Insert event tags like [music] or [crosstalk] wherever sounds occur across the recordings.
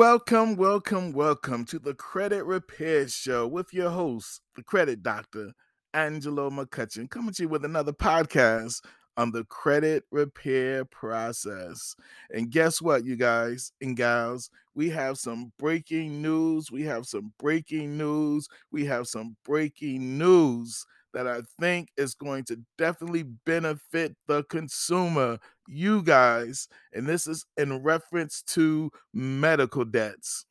Welcome, welcome, welcome to the Credit Repair Show with your host, the credit doctor, Angelo McCutchen, coming to you with another podcast on the credit repair process. And guess what, you guys and gals? We have some breaking news. We have some breaking news. We have some breaking news that I think is going to definitely benefit the consumer, you guys. And this is in reference to medical debts.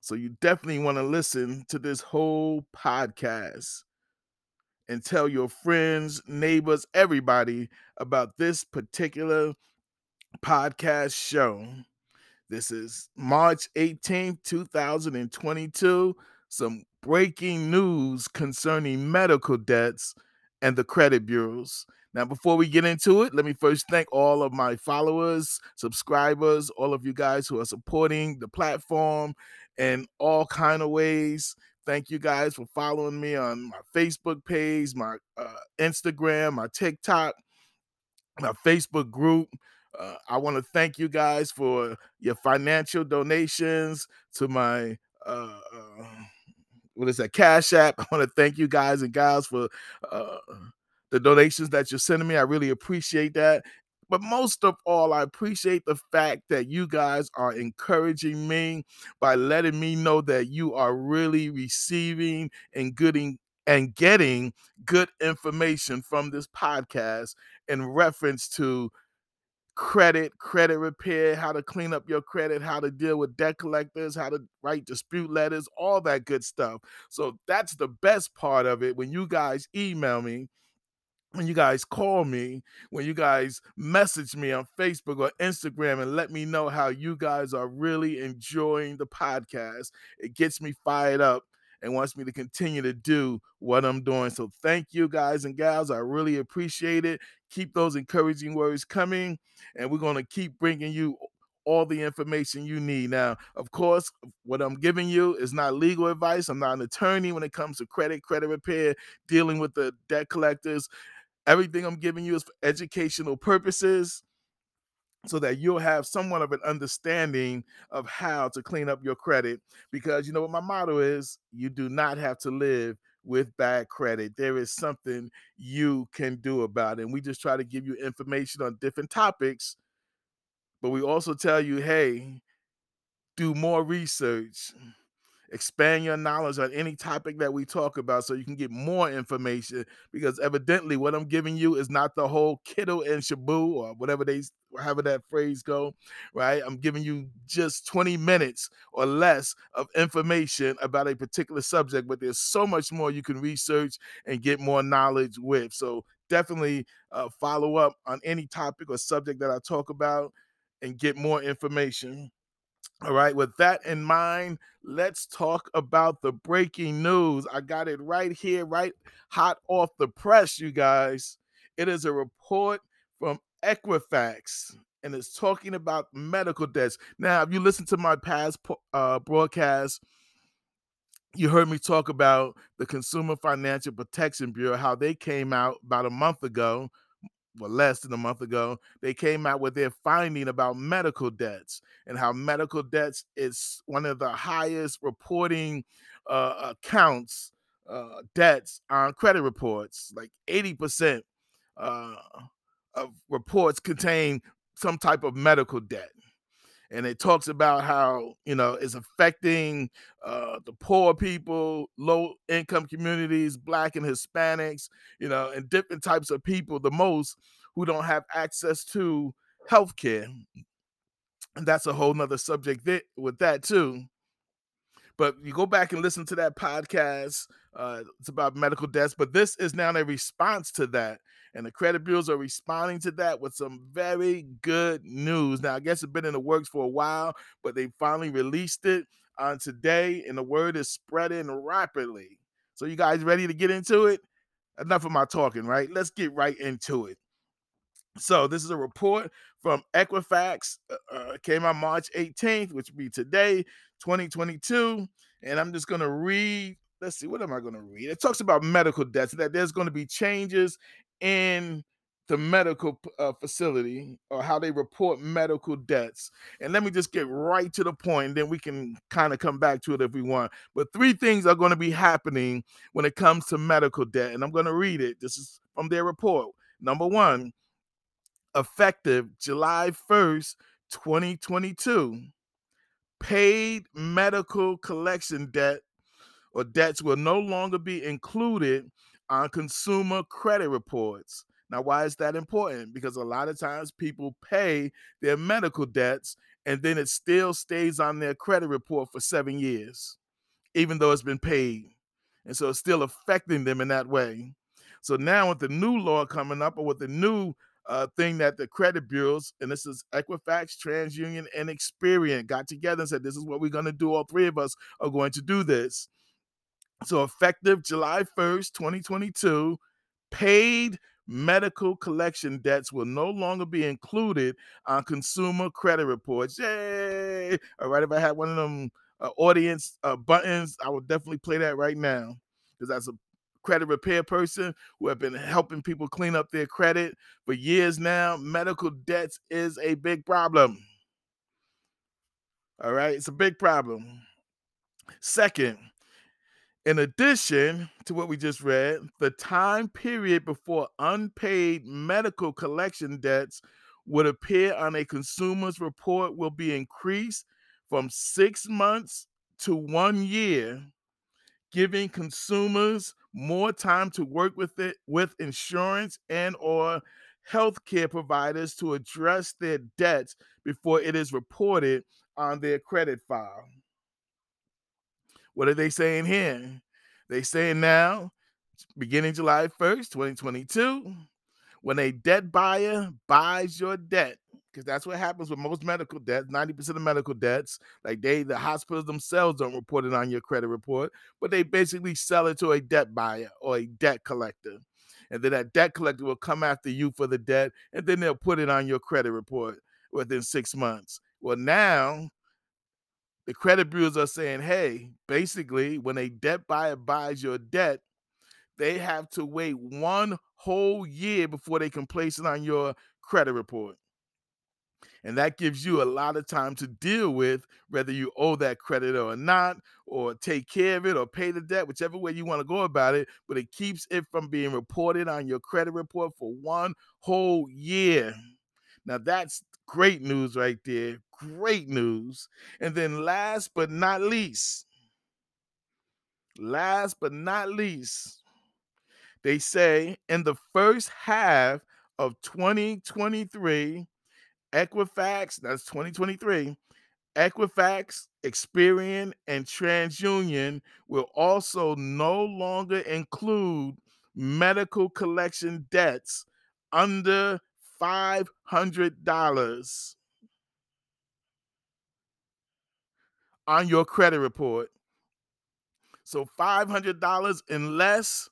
So you definitely want to listen to this whole podcast and tell your friends, neighbors, everybody about this particular podcast show. This is March 18th, 2022. Some breaking news concerning medical debts and the credit bureaus. Now, before we get into it, let me first thank all of my followers, subscribers, all of you guys who are supporting the platform in all kind of ways. Thank you guys for following me on my Facebook page, my uh, Instagram, my TikTok, my Facebook group. Uh, I want to thank you guys for your financial donations to my uh, uh what is that Cash App. [laughs] I want to thank you guys and gals for uh, the donations that you're sending me. I really appreciate that. But most of all, I appreciate the fact that you guys are encouraging me by letting me know that you are really receiving and getting and getting good information from this podcast in reference to credit, credit repair, how to clean up your credit, how to deal with debt collectors, how to write dispute letters, all that good stuff. So that's the best part of it. When you guys email me, when you guys call me, when you guys message me on Facebook or Instagram and let me know how you guys are really enjoying the podcast, it gets me fired up and wants me to continue to do what I'm doing. So thank you guys and gals. I really appreciate it. Keep those encouraging words coming, and we're going to keep bringing you all the information you need. Now, of course, what I'm giving you is not legal advice. I'm not an attorney when it comes to credit, credit repair, dealing with the debt collectors. Everything I'm giving you is for educational purposes so that you'll have somewhat of an understanding of how to clean up your credit. Because you know what my motto is you do not have to live with bad credit. There is something you can do about it. And we just try to give you information on different topics, but we also tell you hey, do more research expand your knowledge on any topic that we talk about so you can get more information because evidently what i'm giving you is not the whole kiddo and shabu or whatever they however that phrase go right? I'm giving you just 20 minutes or less of information about a particular subject but there's so much more you can research and get more knowledge with. So definitely uh, follow up on any topic or subject that i talk about and get more information all right, with that in mind, let's talk about the breaking news. I got it right here, right hot off the press, you guys. It is a report from Equifax and it's talking about medical debts. Now, if you listen to my past uh, broadcast, you heard me talk about the Consumer Financial Protection Bureau, how they came out about a month ago well, less than a month ago, they came out with their finding about medical debts and how medical debts is one of the highest reporting uh, accounts, uh, debts on credit reports. Like 80% uh, of reports contain some type of medical debt and it talks about how you know it's affecting uh, the poor people, low income communities, black and Hispanics, you know, and different types of people the most who don't have access to health care. And that's a whole nother subject th- with that too. But you go back and listen to that podcast. Uh, it's about medical deaths, but this is now a response to that. And the credit bureaus are responding to that with some very good news. Now, I guess it's been in the works for a while, but they finally released it on today, and the word is spreading rapidly. So, you guys ready to get into it? Enough of my talking, right? Let's get right into it. So, this is a report from Equifax. Uh, uh came out March 18th, which will be today, 2022. And I'm just going to read. Let's see, what am I going to read? It talks about medical debts, that there's going to be changes in the medical uh, facility or how they report medical debts. And let me just get right to the point, then we can kind of come back to it if we want. But three things are going to be happening when it comes to medical debt. And I'm going to read it. This is from their report. Number one, effective July 1st, 2022, paid medical collection debt or debts will no longer be included on consumer credit reports. Now, why is that important? Because a lot of times people pay their medical debts and then it still stays on their credit report for seven years, even though it's been paid. And so it's still affecting them in that way. So now, with the new law coming up, or with the new uh, thing that the credit bureaus, and this is Equifax, TransUnion, and Experian, got together and said, This is what we're going to do. All three of us are going to do this. So, effective July 1st, 2022, paid medical collection debts will no longer be included on consumer credit reports. Yay! All right, if I had one of them uh, audience uh, buttons, I would definitely play that right now because that's a credit repair person who have been helping people clean up their credit for years now. Medical debts is a big problem. All right, it's a big problem. Second, in addition to what we just read, the time period before unpaid medical collection debts would appear on a consumer's report will be increased from six months to one year, giving consumers more time to work with it with insurance and or healthcare providers to address their debts before it is reported on their credit file. What are they saying here? They saying now, beginning July 1st, 2022, when a debt buyer buys your debt, because that's what happens with most medical debts, 90% of medical debts, like they, the hospitals themselves don't report it on your credit report, but they basically sell it to a debt buyer or a debt collector. And then that debt collector will come after you for the debt, and then they'll put it on your credit report within six months. Well, now the credit bureaus are saying, hey, basically, when a debt buyer buys your debt, they have to wait one whole year before they can place it on your credit report. And that gives you a lot of time to deal with whether you owe that credit or not, or take care of it or pay the debt, whichever way you want to go about it. But it keeps it from being reported on your credit report for one whole year. Now, that's great news right there. Great news. And then, last but not least, last but not least, they say in the first half of 2023, Equifax, that's 2023, Equifax, Experian, and TransUnion will also no longer include medical collection debts under $500 on your credit report. So $500 and less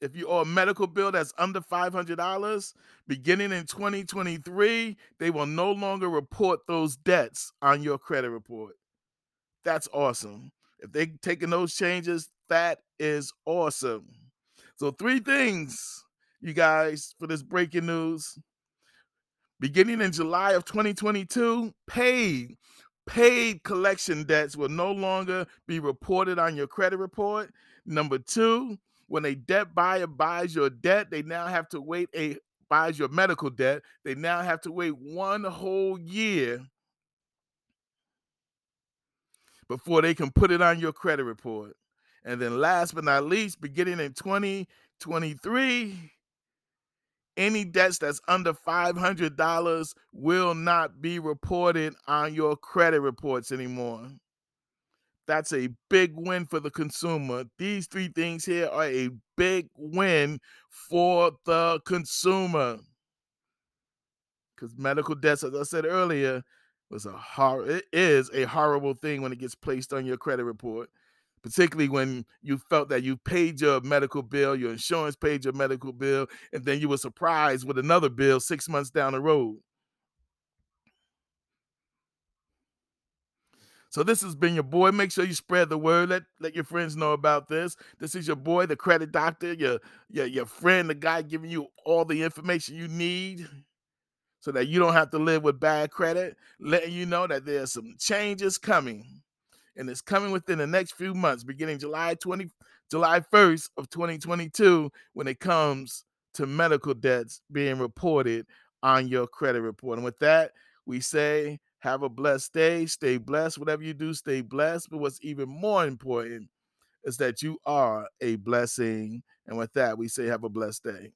if you owe a medical bill that's under $500 beginning in 2023 they will no longer report those debts on your credit report that's awesome if they taking those changes that is awesome so three things you guys, for this breaking news. Beginning in July of 2022, paid paid collection debts will no longer be reported on your credit report. Number two, when a debt buyer buys your debt, they now have to wait a buys your medical debt, they now have to wait one whole year before they can put it on your credit report. And then last but not least, beginning in 2023, any debts that's under $500 will not be reported on your credit reports anymore. That's a big win for the consumer. These three things here are a big win for the consumer. Because medical debts, as I said earlier, was a hor- it is a horrible thing when it gets placed on your credit report particularly when you felt that you paid your medical bill, your insurance paid your medical bill, and then you were surprised with another bill six months down the road. So this has been your boy. Make sure you spread the word. Let let your friends know about this. This is your boy, the credit doctor, your your, your friend, the guy giving you all the information you need so that you don't have to live with bad credit, letting you know that there's some changes coming. And it's coming within the next few months, beginning July 20, July 1st of 2022, when it comes to medical debts being reported on your credit report. And with that, we say have a blessed day, stay blessed. Whatever you do, stay blessed. But what's even more important is that you are a blessing. And with that, we say have a blessed day.